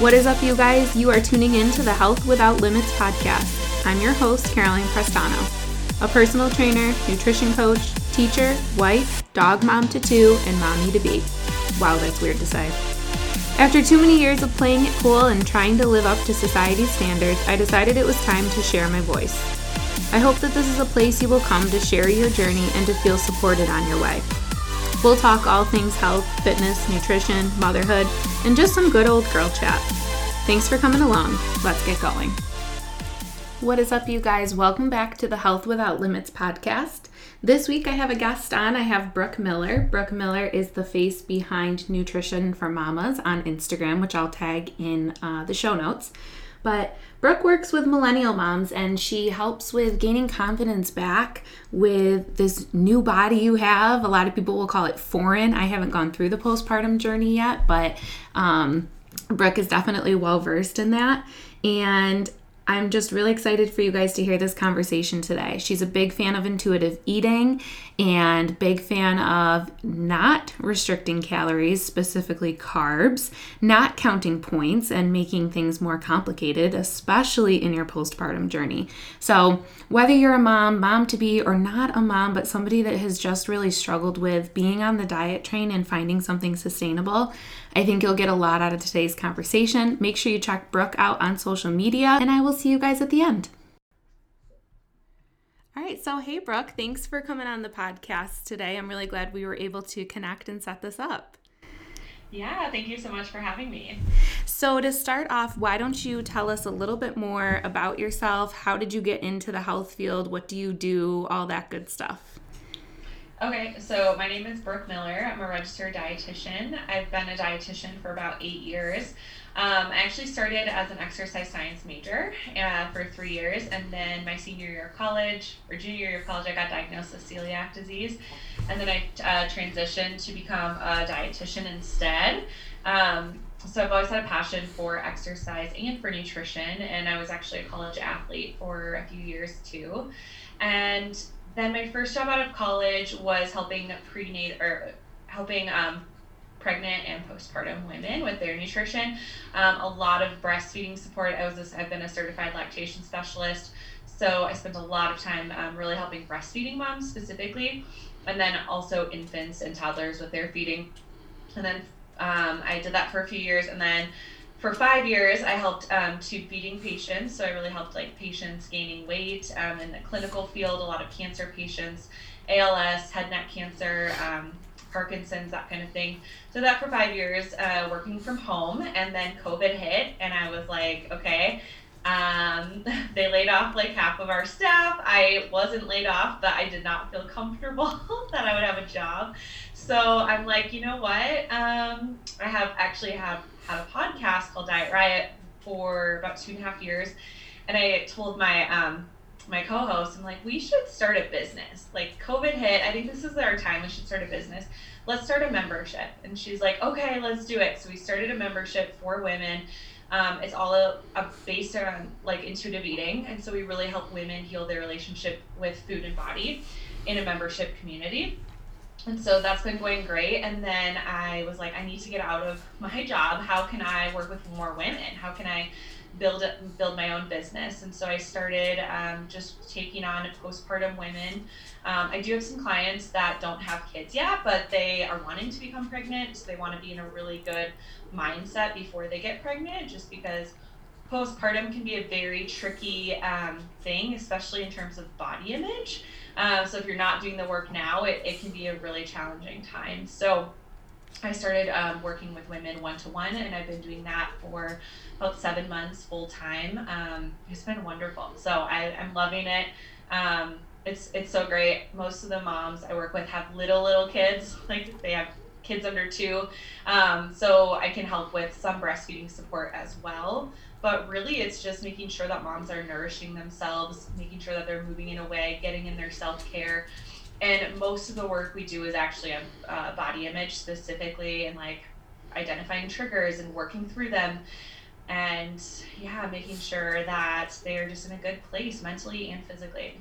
What is up, you guys? You are tuning in to the Health Without Limits podcast. I'm your host, Caroline Prestano, a personal trainer, nutrition coach, teacher, wife, dog mom to two, and mommy to be. Wow, that's weird to say. After too many years of playing it cool and trying to live up to society's standards, I decided it was time to share my voice. I hope that this is a place you will come to share your journey and to feel supported on your way. We'll talk all things health, fitness, nutrition, motherhood, and just some good old girl chat. Thanks for coming along. Let's get going. What is up, you guys? Welcome back to the Health Without Limits podcast. This week I have a guest on. I have Brooke Miller. Brooke Miller is the face behind Nutrition for Mamas on Instagram, which I'll tag in uh, the show notes. But Brooke works with millennial moms and she helps with gaining confidence back with this new body you have. A lot of people will call it foreign. I haven't gone through the postpartum journey yet, but um, Brooke is definitely well versed in that. And I'm just really excited for you guys to hear this conversation today. She's a big fan of intuitive eating and big fan of not restricting calories, specifically carbs, not counting points and making things more complicated, especially in your postpartum journey. So, whether you're a mom, mom to be, or not a mom, but somebody that has just really struggled with being on the diet train and finding something sustainable, I think you'll get a lot out of today's conversation. Make sure you check Brooke out on social media, and I will see you guys at the end. All right, so hey, Brooke, thanks for coming on the podcast today. I'm really glad we were able to connect and set this up. Yeah, thank you so much for having me. So, to start off, why don't you tell us a little bit more about yourself? How did you get into the health field? What do you do? All that good stuff. Okay, so my name is Brooke Miller. I'm a registered dietitian. I've been a dietitian for about eight years. Um, I actually started as an exercise science major uh, for three years, and then my senior year of college or junior year of college, I got diagnosed with celiac disease, and then I uh, transitioned to become a dietitian instead. Um, so I've always had a passion for exercise and for nutrition, and I was actually a college athlete for a few years too. And then my first job out of college was helping prenatal or helping um, pregnant and postpartum women with their nutrition. Um, a lot of breastfeeding support. I was a, I've been a certified lactation specialist, so I spent a lot of time um, really helping breastfeeding moms specifically, and then also infants and toddlers with their feeding. And then um, I did that for a few years, and then for five years, I helped um, feeding patients. So I really helped like patients gaining weight um, in the clinical field, a lot of cancer patients, ALS, head neck cancer, um, Parkinson's, that kind of thing. So that for five years, uh, working from home, and then COVID hit, and I was like, okay. Um, they laid off like half of our staff. I wasn't laid off, but I did not feel comfortable that I would have a job. So I'm like, you know what? Um, I have actually have had a podcast called Diet Riot for about two and a half years, and I told my um, my co-host, I'm like, we should start a business. Like COVID hit, I think this is our time. We should start a business. Let's start a membership. And she's like, okay, let's do it. So we started a membership for women. Um, it's all a, a based on like intuitive eating, and so we really help women heal their relationship with food and body in a membership community. And so that's been going great. And then I was like, I need to get out of my job. How can I work with more women? How can I build build my own business? And so I started um, just taking on postpartum women. Um, I do have some clients that don't have kids yet, but they are wanting to become pregnant. So they want to be in a really good mindset before they get pregnant, just because postpartum can be a very tricky um, thing, especially in terms of body image. Uh, so if you're not doing the work now, it, it can be a really challenging time. So I started um, working with women one to one, and I've been doing that for about seven months full time. Um, it's been wonderful. So I, I'm loving it. Um, it's it's so great. Most of the moms I work with have little little kids, like they have kids under two, um, so I can help with some breastfeeding support as well. But really, it's just making sure that moms are nourishing themselves, making sure that they're moving in a way, getting in their self care. And most of the work we do is actually a uh, body image specifically, and like identifying triggers and working through them. And yeah, making sure that they're just in a good place mentally and physically.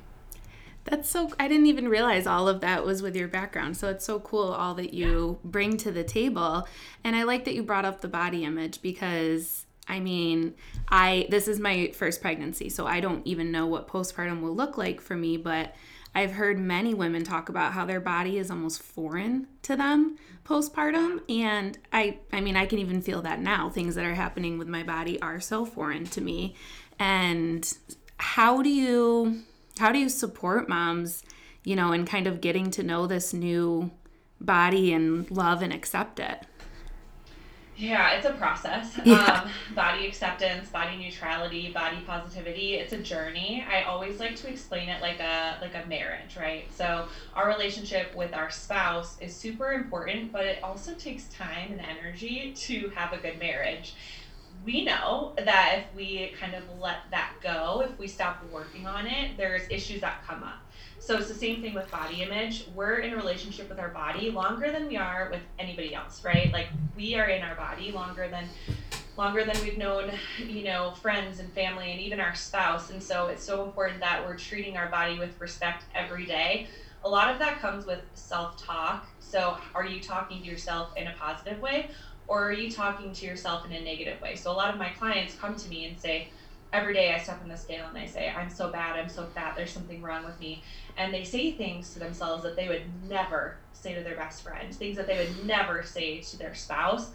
That's so I didn't even realize all of that was with your background. So it's so cool all that you yeah. bring to the table. And I like that you brought up the body image because I mean, I this is my first pregnancy, so I don't even know what postpartum will look like for me, but I've heard many women talk about how their body is almost foreign to them postpartum and I I mean I can even feel that now. Things that are happening with my body are so foreign to me. And how do you how do you support moms, you know, in kind of getting to know this new body and love and accept it? Yeah, it's a process. Yeah. Um, body acceptance, body neutrality, body positivity. It's a journey. I always like to explain it like a like a marriage, right? So our relationship with our spouse is super important, but it also takes time and energy to have a good marriage. We know that if we kind of let that go, if we stop working on it, there's issues that come up. So it's the same thing with body image. We're in a relationship with our body longer than we are with anybody else, right? Like we are in our body longer than longer than we've known, you know, friends and family and even our spouse. And so it's so important that we're treating our body with respect every day. A lot of that comes with self-talk. So are you talking to yourself in a positive way or are you talking to yourself in a negative way? So a lot of my clients come to me and say, every day I step on the scale and I say, I'm so bad, I'm so fat, there's something wrong with me and they say things to themselves that they would never say to their best friend, things that they would never say to their spouse,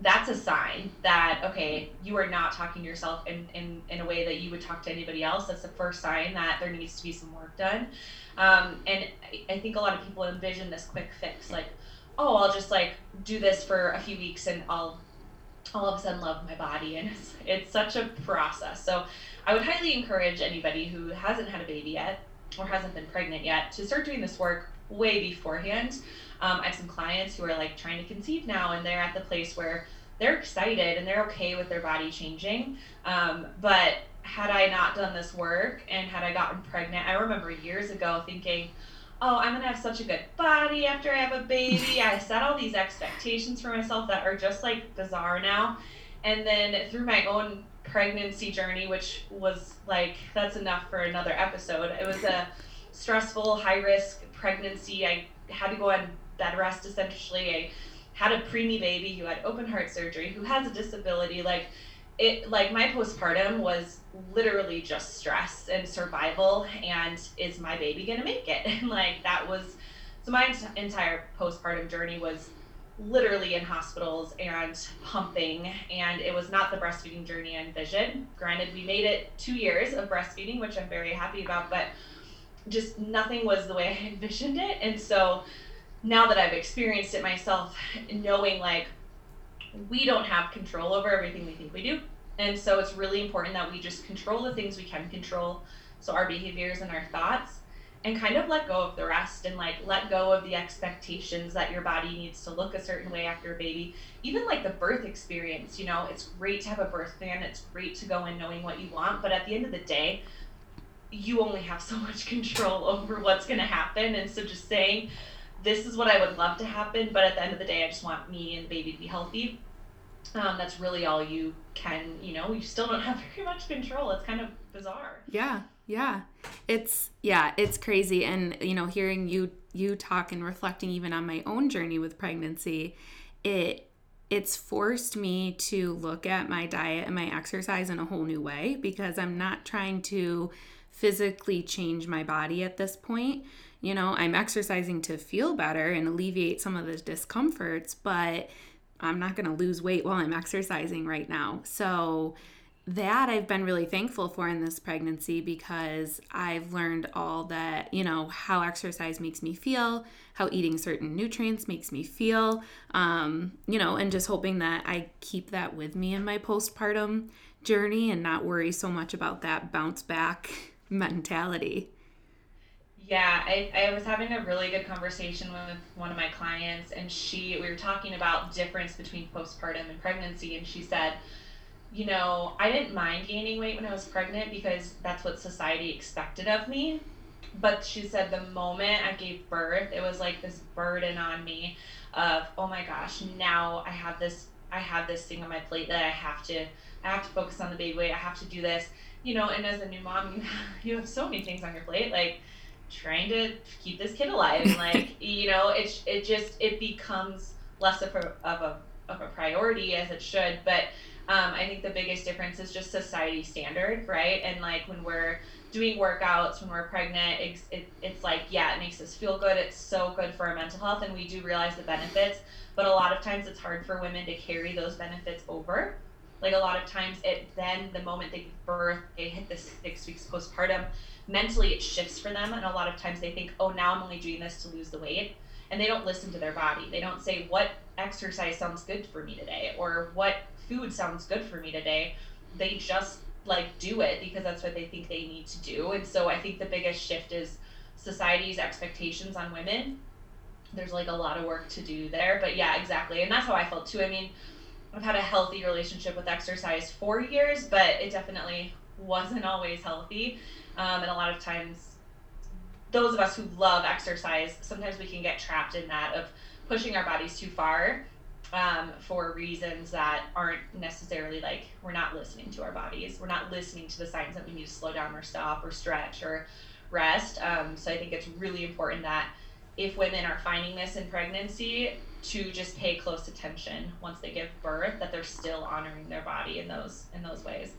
that's a sign that okay, you are not talking to yourself in, in, in a way that you would talk to anybody else. That's the first sign that there needs to be some work done. Um, and I think a lot of people envision this quick fix, like, oh, I'll just like do this for a few weeks and I'll all of a sudden love my body and it's, it's such a process so i would highly encourage anybody who hasn't had a baby yet or hasn't been pregnant yet to start doing this work way beforehand. Um, I have some clients who are like trying to conceive now and they're at the place where they're excited and they're okay with their body changing. Um, but had I not done this work and had I gotten pregnant, I remember years ago thinking, oh, I'm gonna have such a good body after I have a baby. I set all these expectations for myself that are just like bizarre now. And then through my own pregnancy journey, which was like that's enough for another episode. It was a stressful, high risk pregnancy. I had to go on bed rest essentially. I had a preemie baby who had open heart surgery, who has a disability. Like it, like my postpartum was literally just stress and survival. And is my baby gonna make it? And like that was so my entire postpartum journey was literally in hospitals and pumping and it was not the breastfeeding journey i envisioned granted we made it two years of breastfeeding which i'm very happy about but just nothing was the way i envisioned it and so now that i've experienced it myself knowing like we don't have control over everything we think we do. And so it's really important that we just control the things we can control. So our behaviors and our thoughts and kind of let go of the rest and like let go of the expectations that your body needs to look a certain way after a baby. Even like the birth experience you know it's great to have a birth plan. It's great to go in knowing what you want. But at the end of the day you only have so much control over what's going to happen. And so just saying this is what i would love to happen but at the end of the day i just want me and the baby to be healthy. Um, that's really all you can you know you still don't have very much control. It's kind of bizarre. Yeah yeah. It's yeah, it's crazy. And you know, hearing you you talk and reflecting even on my own journey with pregnancy, it it's forced me to look at my diet and my exercise in a whole new way because I'm not trying to physically change my body at this point. You know, I'm exercising to feel better and alleviate some of the discomforts, but I'm not going to lose weight while I'm exercising right now. So, that I've been really thankful for in this pregnancy because I've learned all that, you know, how exercise makes me feel, how eating certain nutrients makes me feel, um, you know, and just hoping that I keep that with me in my postpartum journey and not worry so much about that bounce back mentality. Yeah, I, I was having a really good conversation with one of my clients, and she, we were talking about the difference between postpartum and pregnancy, and she said, you know, I didn't mind gaining weight when I was pregnant because that's what society expected of me. But she said the moment I gave birth, it was like this burden on me of, oh my gosh, now I have this I have this thing on my plate that I have to I have to focus on the baby weight. I have to do this. You know, and as a new mom, you you have so many things on your plate, like trying to keep this kid alive and like, you know, it it just it becomes less of a of a of a priority as it should, but Um, I think the biggest difference is just society standard, right? And like when we're doing workouts when we're pregnant, it's, it, it's like, yeah, it makes us feel good. It's so good for our mental health, and we do realize the benefits. But a lot of times it's hard for women to carry those benefits over. Like a lot of times, it then the moment they give birth, they hit the six weeks postpartum, mentally it shifts for them. And a lot of times they think, oh, now I'm only doing this to lose the weight. And they don't listen to their body. They don't say, what exercise sounds good for me today? Or what food sounds good for me today? They just like do it because that's what they think they need to do. And so I think the biggest shift is society's expectations on women. There's like a lot of work to do there, but yeah, exactly. And that's how I felt too. I mean, I've had a healthy relationship with exercise for years, but it definitely wasn't always healthy. Um, and a lot of times, those of us who love exercise, sometimes we can get trapped in that of pushing our bodies too far um, for reasons that aren't necessarily like we're not listening to our bodies. We're not listening to the signs that we need to slow down or stop or stretch or rest. Um, so I think it's really important that if women are finding this in pregnancy, to just pay close attention once they give birth, that they're still honoring their body in those in those ways.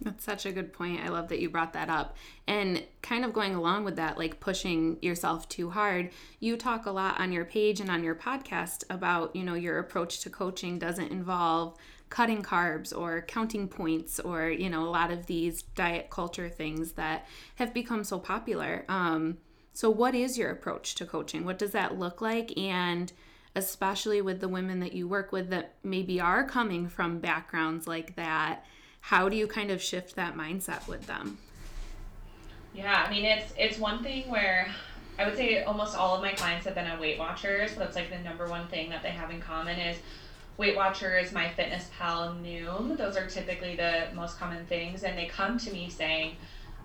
That's such a good point. I love that you brought that up. And kind of going along with that, like pushing yourself too hard, you talk a lot on your page and on your podcast about, you know, your approach to coaching doesn't involve cutting carbs or counting points or, you know, a lot of these diet culture things that have become so popular. Um, so, what is your approach to coaching? What does that look like? And especially with the women that you work with that maybe are coming from backgrounds like that how do you kind of shift that mindset with them? Yeah, I mean it's it's one thing where I would say almost all of my clients have been on Weight Watchers. That's like the number one thing that they have in common is Weight Watchers, my MyFitnessPal, Noom. Those are typically the most common things, and they come to me saying,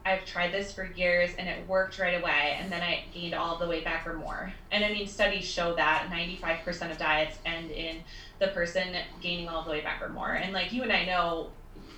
"I've tried this for years and it worked right away, and then I gained all the weight back or more." And I mean, studies show that 95% of diets end in the person gaining all the way back or more. And like you and I know,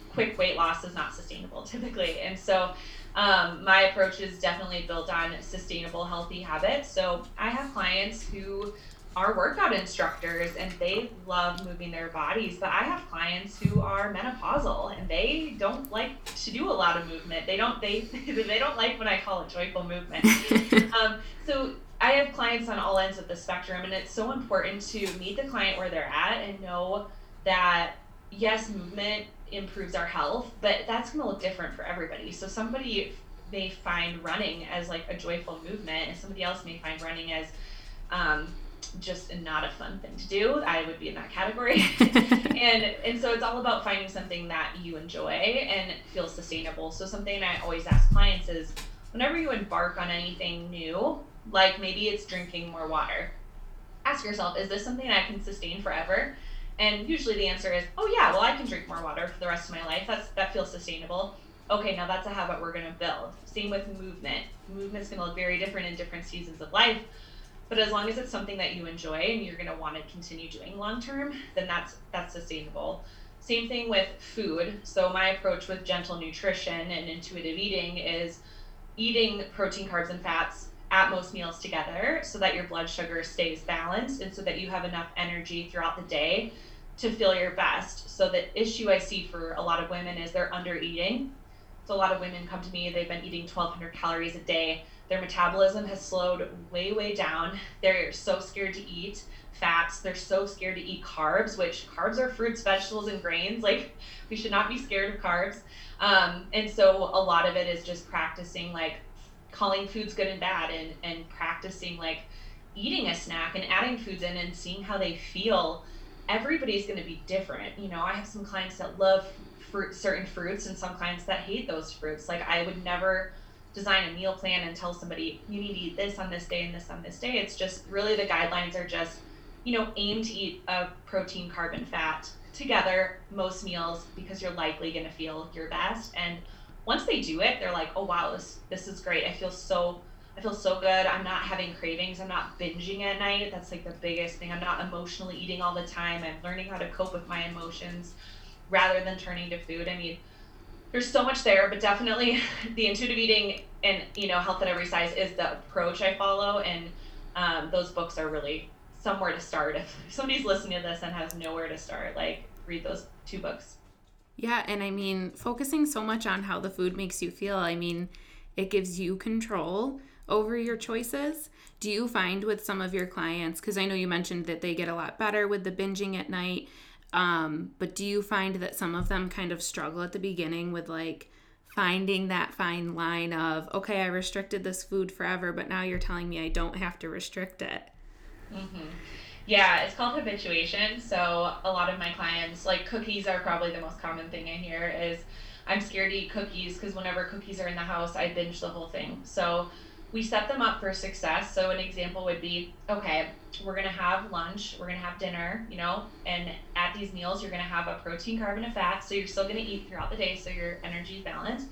quick weight loss is not sustainable typically. And so um, my approach is definitely built on sustainable, healthy habits. So I have clients who are workout instructors and they love moving their bodies, but I have clients who are menopausal and they don't like to do a lot of movement. They don't they they don't like what I call a joyful movement. um, so I have clients on all ends of the spectrum, and it's so important to meet the client where they're at and know that yes, movement improves our health, but that's going to look different for everybody. So somebody may find running as like a joyful movement, and somebody else may find running as um, just not a fun thing to do. I would be in that category. and and so it's all about finding something that you enjoy and feels sustainable. So something I always ask clients is whenever you embark on anything new, like maybe it's drinking more water, ask yourself, is this something I can sustain forever? And usually the answer is, oh yeah, well I can drink more water for the rest of my life. That's that feels sustainable. Okay, now that's a habit we're gonna build. Same with movement. Movement's gonna look very different in different seasons of life. But as long as it's something that you enjoy and you're gonna want to continue doing long term, then that's that's sustainable. Same thing with food. So my approach with gentle nutrition and intuitive eating is eating protein, carbs, and fats at most meals together so that your blood sugar stays balanced and so that you have enough energy throughout the day to feel your best. So the issue I see for a lot of women is they're under eating. So a lot of women come to me, they've been eating 1200 calories a day. Their metabolism has slowed way, way down. They're so scared to eat fats. They're so scared to eat carbs, which carbs are fruits, vegetables, and grains. Like we should not be scared of carbs. Um, and so a lot of it is just practicing like calling foods good and bad and, and practicing like eating a snack and adding foods in and seeing how they feel everybody's going to be different you know i have some clients that love fruit certain fruits and some clients that hate those fruits like i would never design a meal plan and tell somebody you need to eat this on this day and this on this day it's just really the guidelines are just you know aim to eat a protein carbon fat together most meals because you're likely going to feel your best and once they do it, they're like, oh wow, this this is great. I feel so I feel so good. I'm not having cravings. I'm not binging at night. That's like the biggest thing. I'm not emotionally eating all the time. I'm learning how to cope with my emotions rather than turning to food. I mean, there's so much there, but definitely the intuitive eating and you know health at every size is the approach I follow, and um, those books are really somewhere to start. If somebody's listening to this and has nowhere to start, like read those two books. Yeah, and I mean, focusing so much on how the food makes you feel, I mean, it gives you control over your choices. Do you find with some of your clients, because I know you mentioned that they get a lot better with the binging at night, um, but do you find that some of them kind of struggle at the beginning with like finding that fine line of, okay, I restricted this food forever, but now you're telling me I don't have to restrict it? Mm-hmm. Yeah, it's called habituation. So a lot of my clients, like cookies, are probably the most common thing I hear is I'm scared to eat cookies because whenever cookies are in the house, I binge the whole thing. So we set them up for success. So an example would be, okay, we're gonna have lunch, we're gonna have dinner, you know, and at these meals you're gonna have a protein, carb, and a fat. So you're still gonna eat throughout the day, so your energy is balanced.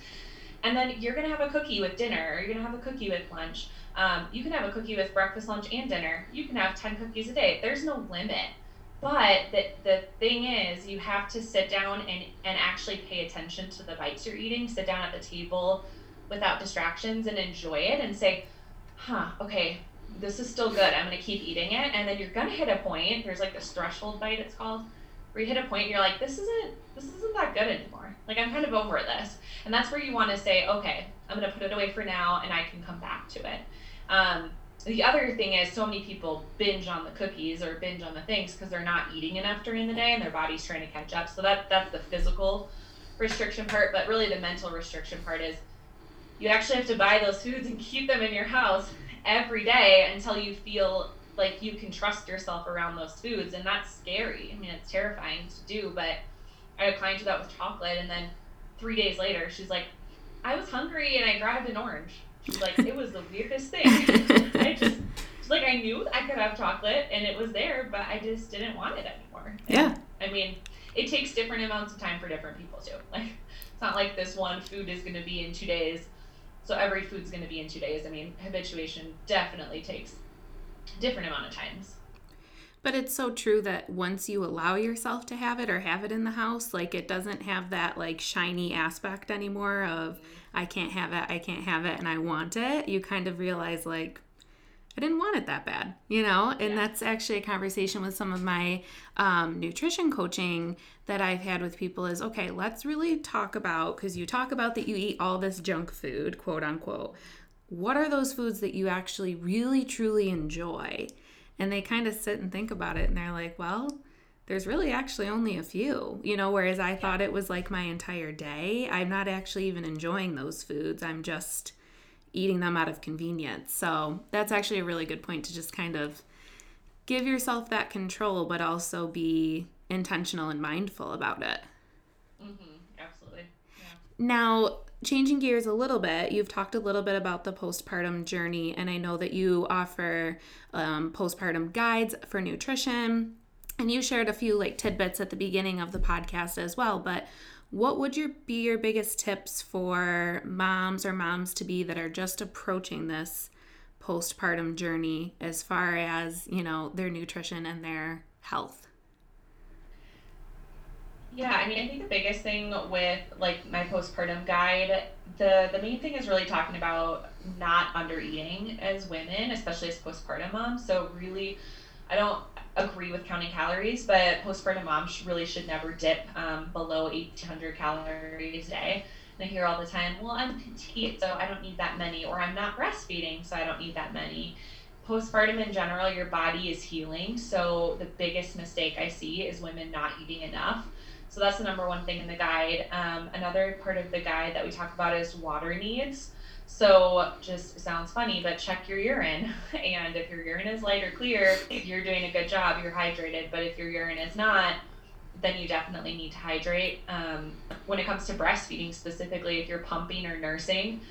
And then you're gonna have a cookie with dinner, or you're gonna have a cookie with lunch. Um, you can have a cookie with breakfast, lunch, and dinner. You can have ten cookies a day. There's no limit. But the, the thing is, you have to sit down and, and actually pay attention to the bites you're eating. Sit down at the table without distractions and enjoy it and say, huh, okay, this is still good. I'm going to keep eating it. And then you're going to hit a point. There's like this threshold bite, it's called, where you hit a point and you're like, this isn't, this isn't that good anymore. Like, I'm kind of over this. And that's where you want to say, okay, I'm going to put it away for now and I can come back to it. Um, the other thing is so many people binge on the cookies or binge on the things because they're not eating enough during the day and their body's trying to catch up. So that that's the physical restriction part, but really the mental restriction part is you actually have to buy those foods and keep them in your house every day until you feel like you can trust yourself around those foods and that's scary. I mean, it's terrifying to do, but I had a client do that with chocolate and then 3 days later she's like I was hungry and I grabbed an orange. She's like it was the weirdest thing. I just like I knew I could have chocolate and it was there, but I just didn't want it anymore. And, yeah. I mean, it takes different amounts of time for different people too. Like it's not like this one food is going to be in 2 days so every food's going to be in two days. I mean, habituation definitely takes different amount of times. But it's so true that once you allow yourself to have it or have it in the house, like it doesn't have that like shiny aspect anymore of I can't have it, I can't have it, and I want it. You kind of realize like I didn't want it that bad, you know? And yeah. that's actually a conversation with some of my um, nutrition coaching that I've had with people is okay, let's really talk about, because you talk about that you eat all this junk food, quote unquote. What are those foods that you actually really, truly enjoy? And they kind of sit and think about it and they're like, well, there's really actually only a few, you know, whereas I thought it was like my entire day. I'm not actually even enjoying those foods. I'm just eating them out of convenience. So that's actually a really good point to just kind of give yourself that control, but also be intentional and mindful about it. Mm-hmm. Absolutely. Yeah. Now, changing gears a little bit, you've talked a little bit about the postpartum journey, and I know that you offer um, postpartum guides for nutrition. And you shared a few like tidbits at the beginning of the podcast as well, but what would your be your biggest tips for moms or moms to be that are just approaching this postpartum journey as far as, you know, their nutrition and their health? Yeah, I mean, I think the biggest thing with like my postpartum guide, the the main thing is really talking about not under eating as women, especially as postpartum moms. So really, I don't agree with counting calories, but postpartum moms really should never dip um, below 1,800 calories a day. And I hear all the time, well, I'm petite, so I don't need that many, or I'm not breastfeeding, so I don't need that many. Postpartum in general, your body is healing, so the biggest mistake I see is women not eating enough. So that's the number one thing in the guide. Um, another part of the guide that we talk about is water needs. So just sounds funny, but check your urine. And if your urine is light or clear, you're doing a good job. You're hydrated. But if your urine is not, then you definitely need to hydrate. Um, when it comes to breastfeeding specifically, if you're pumping or nursing,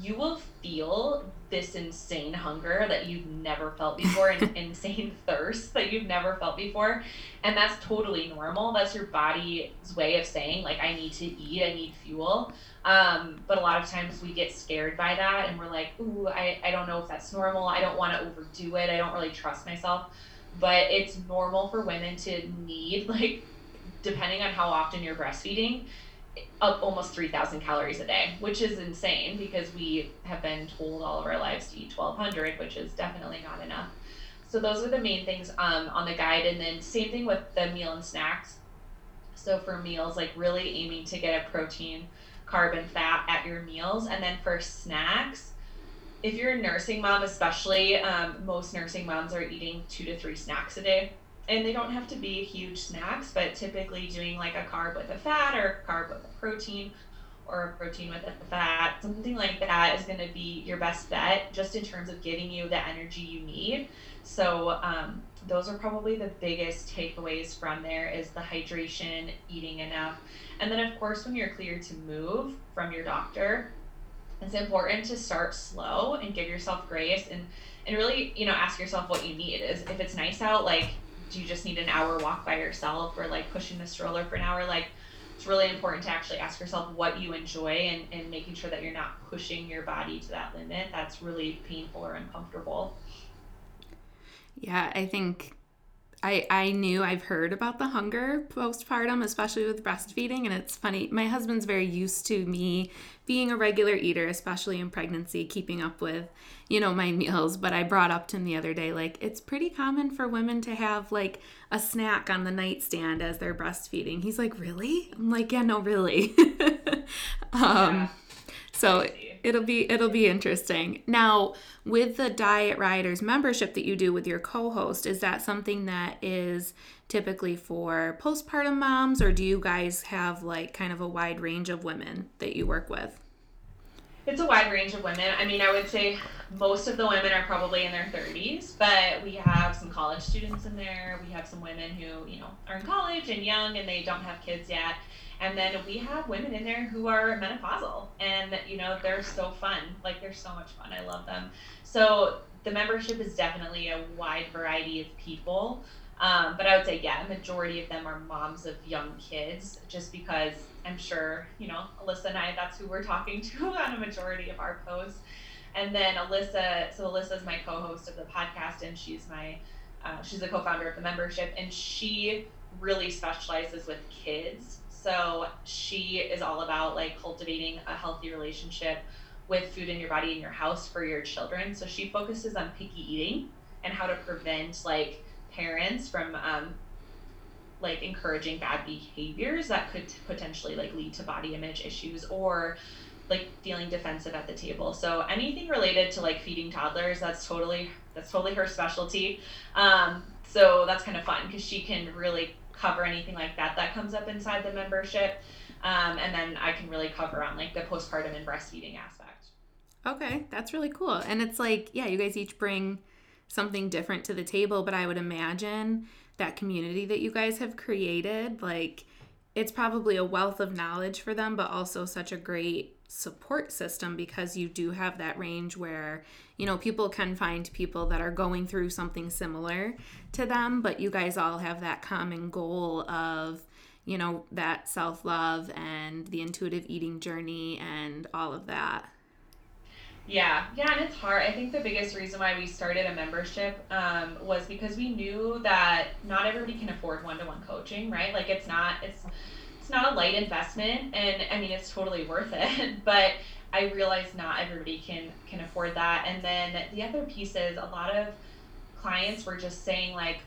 you will feel this insane hunger that you've never felt before and insane thirst that you've never felt before. And that's totally normal. That's your body's way of saying like i need to eat i need fuel. Um, but a lot of times we get scared by that and we're like ooh I, I don't know if that's normal. I don't want to overdo it. I don't really trust myself. But it's normal for women to need like depending on how often you're breastfeeding up almost 3,000 calories a day, which is insane because we have been told all of our lives to eat 1,200, which is definitely not enough. So those are the main things um, on the guide, and then same thing with the meal and snacks. So for meals, like really aiming to get a protein, carb, and fat at your meals. And then for snacks, if you're a nursing mom, especially, um, most nursing moms are eating two to three snacks a day. And they don't have to be huge snacks, but typically doing like a carb with a fat or a carb with a protein or a protein with a fat, something like that is going to be your best bet just in terms of giving you the energy you need. So, um, those are probably the biggest takeaways from there is the hydration, eating enough. And then, of course, when you're cleared to move from your doctor, it's important to start slow and give yourself grace and and really you know ask yourself what you need is if it's nice out like do you just need an hour walk by yourself or like pushing the stroller for an hour? Like it's really important to actually ask yourself what you enjoy and, and making sure that you're not pushing your body to that limit. That's really painful or uncomfortable. Yeah i think I, I knew I've heard about the hunger postpartum, especially with breastfeeding. And it's funny, my husband's very used to me being a regular eater, especially in pregnancy, keeping up with, you know, my meals. But I brought up to him the other day, like, it's pretty common for women to have like a snack on the nightstand as they're breastfeeding. He's like, really? I'm like, yeah, no, really. um, yeah. So it'll be it'll be interesting. Now, with the Diet Rioters membership that you do with your co-host, is that something that is typically for postpartum moms or do you guys have like kind of a wide range of women that you work with? It's a wide range of women. I mean, I would say most of the women are probably in their 30s, but we have some college students in there. We have some women who, you know, are in college and young and they don't have kids yet. And then we have women in there who are menopausal and, you know, they're so fun. Like, they're so much fun. I love them. So the membership is definitely a wide variety of people. Um, but I would say, yeah, a majority of them are moms of young kids, just because I'm sure, you know, Alyssa and I, that's who we're talking to on a majority of our posts. And then Alyssa, so Alyssa is my co host of the podcast, and she's my, uh, she's the co founder of the membership, and she really specializes with kids. So she is all about like cultivating a healthy relationship with food in your body in your house for your children. So she focuses on picky eating and how to prevent like parents from um, like encouraging bad behaviors that could potentially like lead to body image issues or like feeling defensive at the table. So anything related to like feeding toddlers, that's totally that's totally her specialty. Um, so that's kind of fun because she can really cover anything like that that comes up inside the membership. Um, and then I can really cover on like the postpartum and breastfeeding aspect. Okay, that's really cool. And it's like, yeah, you guys each bring something different to the table, but I would imagine that community that you guys have created, like, it's probably a wealth of knowledge for them, but also such a great support system because you do have that range where you know people can find people that are going through something similar to them but you guys all have that common goal of you know that self-love and the intuitive eating journey and all of that yeah, yeah, and it's hard. I think the biggest reason why we started a membership um, was because we knew that not everybody can afford one-to-one coaching, right? Like it's not it's it's not a light investment, and I mean it's totally worth it. But I realize not everybody can can afford that. And then the other piece is a lot of clients were just saying like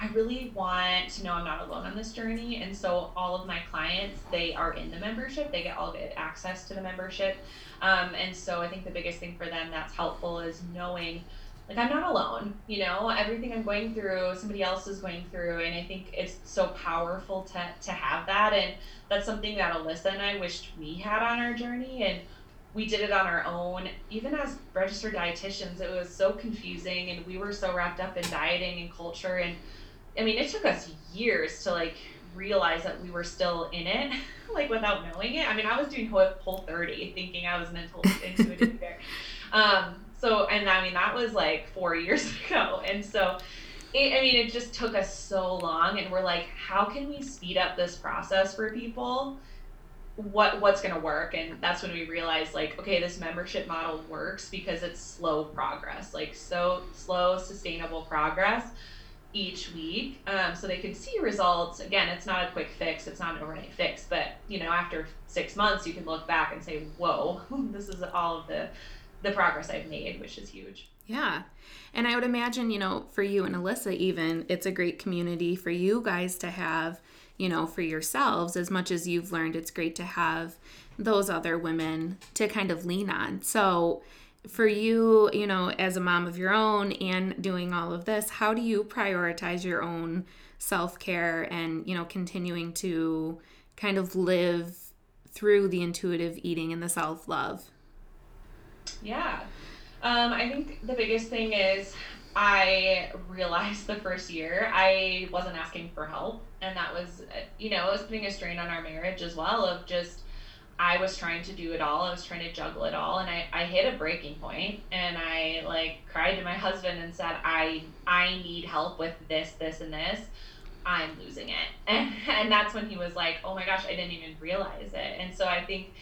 i really want to know i'm not alone on this journey. And so all of my clients they are in the membership. They get all the access to the membership. Um, and so i think the biggest thing for them that's helpful is knowing like i'm not alone you know? Everything i'm going through somebody else is going through and i think it's so powerful to to have that. And that's something that alyssa and i wished we had on our journey. And we did it on our own. Even as registered dietitians, it was so confusing and we were so wrapped up in dieting and culture and I mean, it took us years to like realize that we were still in it, like without knowing it. I mean, I was doing whole 30 thinking I was an intuitive eater. Um, so, and I mean, that was like four years ago. And so, it, I mean, it just took us so long. And we're like, how can we speed up this process for people? What what's going to work and that's when we realized like okay this membership model works because it's slow progress like so slow sustainable progress each week um, so they can see results. Again it's not a quick fix it's not an overnight fix but you know after six months you can look back and say whoa this is all of the the progress i've made which is huge. Yeah. And i would imagine you know for you and alyssa even it's a great community for you guys to have you know, for yourselves, as much as you've learned, it's great to have those other women to kind of lean on. So, for you, you know, as a mom of your own and doing all of this, how do you prioritize your own self care and, you know, continuing to kind of live through the intuitive eating and the self love? Yeah. Um, I think the biggest thing is I realized the first year I wasn't asking for help. And that was, you know, it was putting a strain on our marriage as well of just, I was trying to do it all. I was trying to juggle it all. And I, I hit a breaking point and I like cried to my husband and said, I, I need help with this, this, and this. I'm losing it. And, and that's when he was like, oh my gosh, I didn't even realize it. And so I think,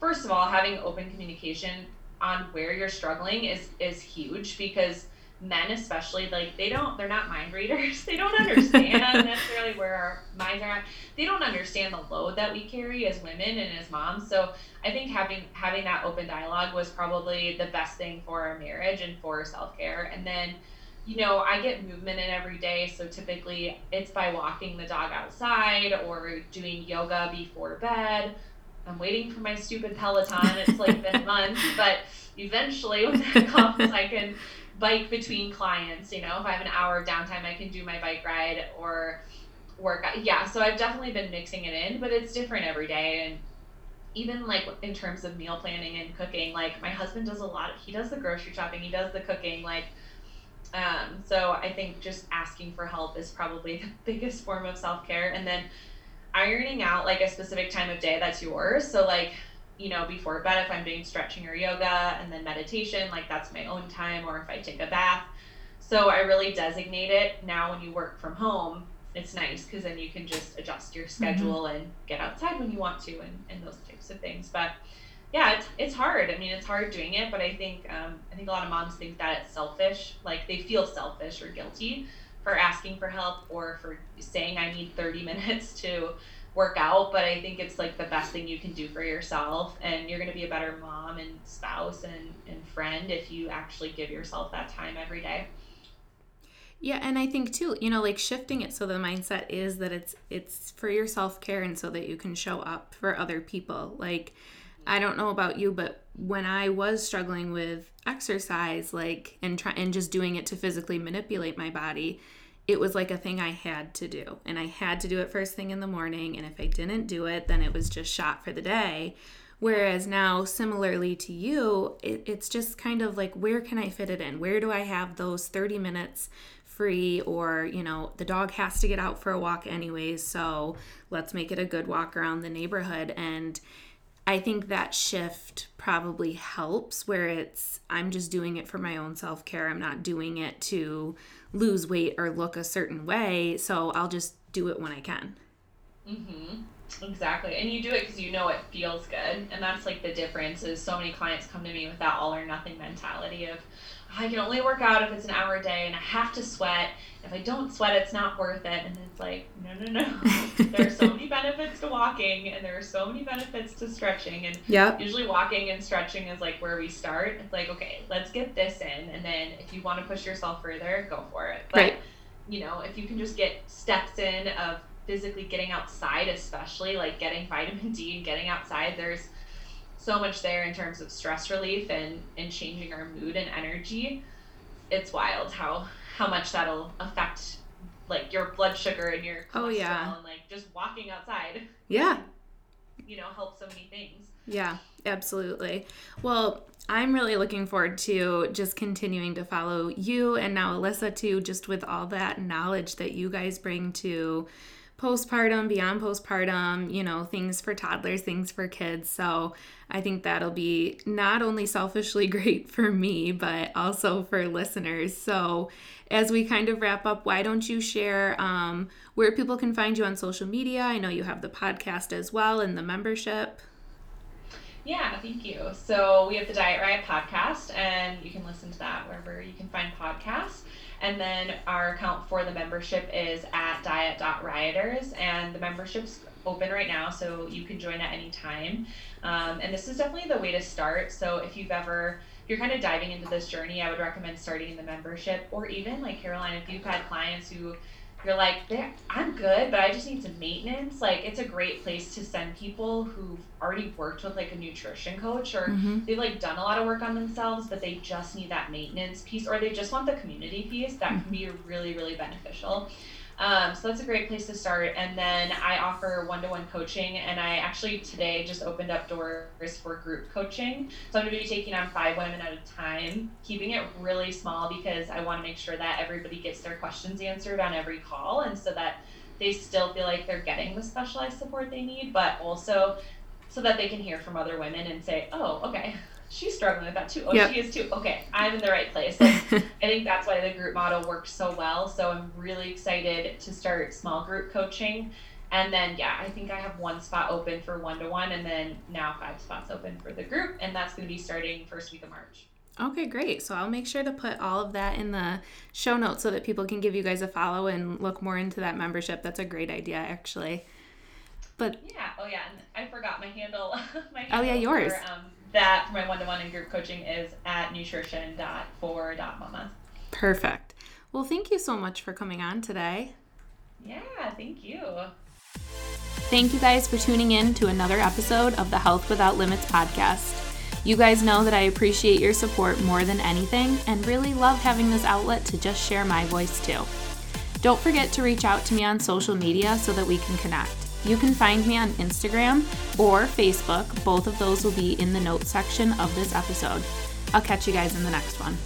first of all, having open communication on where you're struggling is, is huge because men especially like they don't they're not mind readers. They don't understand necessarily where our minds are at. They don't understand the load that we carry as women and as moms. So i think having having that open dialogue was probably the best thing for our marriage and for self-care. And then you know i get movement in every day. So typically it's by walking the dog outside or doing yoga before bed. I'm waiting for my stupid peloton. It's like been months but eventually when that comes i can bike between clients. You know, if I have an hour of downtime, I can do my bike ride or work. Yeah, so I've definitely been mixing it in, but it's different every day. And even like in terms of meal planning and cooking, like my husband does a lot. Of, he does the grocery shopping. He does the cooking. Like, um, so I think just asking for help is probably the biggest form of self care. And then ironing out like a specific time of day that's yours. So like you know, before bed if I'm doing stretching or yoga and then meditation, like that's my own time, or if I take a bath. So I really designate it. Now, when you work from home, it's nice because then you can just adjust your mm-hmm. schedule mm-hmm. and get outside when you want to and, and those types of things. But yeah, it's, it's hard. I mean, it's hard doing it, but I think um, I think a lot of moms think that it's selfish. Like they feel selfish or guilty for asking for help or for saying I need 30 minutes to work out, but I think it's like the best thing you can do for yourself. And you're going to be a better mom and spouse and, and friend if you actually give yourself that time every day. Yeah, and I think too, you know, like shifting it so the mindset is that it's it's for your self-care and so that you can show up for other people. Like I don't know about you, but when I was struggling with exercise like and try and just doing it to physically manipulate my body, it was like a thing I had to do. And I had to do it first thing in the morning. And if I didn't do it, then it was just shot for the day. Whereas now, similarly to you, it, it's just kind of like, where can I fit it in? Where do I have those 30 minutes free? Or, you know, the dog has to get out for a walk anyways. So let's make it a good walk around the neighborhood. And I think that shift probably helps where it's, I'm just doing it for my own self care. I'm not doing it to lose weight or look a certain way. So I'll just do it when I can. Mm-hmm. Exactly. And you do it because you know it feels good. And that's like the difference is so many clients come to me with that all or nothing mentality of, I can only work out if it's an hour a day and I have to sweat. If I don't sweat, it's not worth it. And it's like, no, no, no. there are so many benefits to walking and there are so many benefits to stretching. And yep. usually walking and stretching is like where we start. It's like, okay, let's get this in. And then if you want to push yourself further, go for it. But, right. you know, if you can just get steps in of physically getting outside, especially like getting vitamin D and getting outside, there's so much there in terms of stress relief and, and changing our mood and energy. It's wild how how much that'll affect like your blood sugar and your cholesterol oh, yeah. and like just walking outside. Yeah. You know, help so many things. Yeah, absolutely. Well, I'm really looking forward to just continuing to follow you and now Alyssa too, just with all that knowledge that you guys bring to postpartum, beyond postpartum, you know, things for toddlers, things for kids. So I think that'll be not only selfishly great for me, but also for listeners. So as we kind of wrap up, why don't you share um, where people can find you on social media? I know you have the podcast as well and the membership. Yeah, thank you. So we have the Diet Riot podcast, and you can listen to that wherever you can find podcasts. And then our account for the membership is at diet.rioters, and the membership's open right now, so you can join at any time. Um, and this is definitely the way to start. So if you've ever if you're kind of diving into this journey, I would recommend starting in the membership, or even like Caroline, if you've had clients who you're like, I'm good, but I just need some maintenance. Like, it's a great place to send people who've already worked with like a nutrition coach or mm-hmm. they've like done a lot of work on themselves, but they just need that maintenance piece or they just want the community piece. That mm-hmm. can be really, really beneficial. Um, so that's a great place to start. And then I offer one to one coaching, and I actually today just opened up doors for group coaching. So I'm going to be taking on five women at a time, keeping it really small because I want to make sure that everybody gets their questions answered on every call, and so that they still feel like they're getting the specialized support they need, but also so that they can hear from other women and say, oh, okay, she's struggling with that too. Oh, yep. she is too. Okay, I'm in the right place. Like, I think that's why the group model works so well. So I'm really excited to start small group coaching. And then, yeah, I think I have one spot open for one to one, and then now five spots open for the group. And that's going to be starting first week of March. Okay, great. So I'll make sure to put all of that in the show notes so that people can give you guys a follow and look more into that membership. That's a great idea, actually. But yeah, oh yeah, and I forgot my handle. my handle oh yeah, yours. For, um, that for my one-to-one and group coaching is at nutrition.for.mama. Perfect. Well, thank you so much for coming on today. Yeah, thank you. Thank you guys for tuning in to another episode of the Health Without Limits podcast. You guys know that I appreciate your support more than anything and really love having this outlet to just share my voice too. Don't forget to reach out to me on social media so that we can connect. You can find me on Instagram or Facebook. Both of those will be in the notes section of this episode. I'll catch you guys in the next one.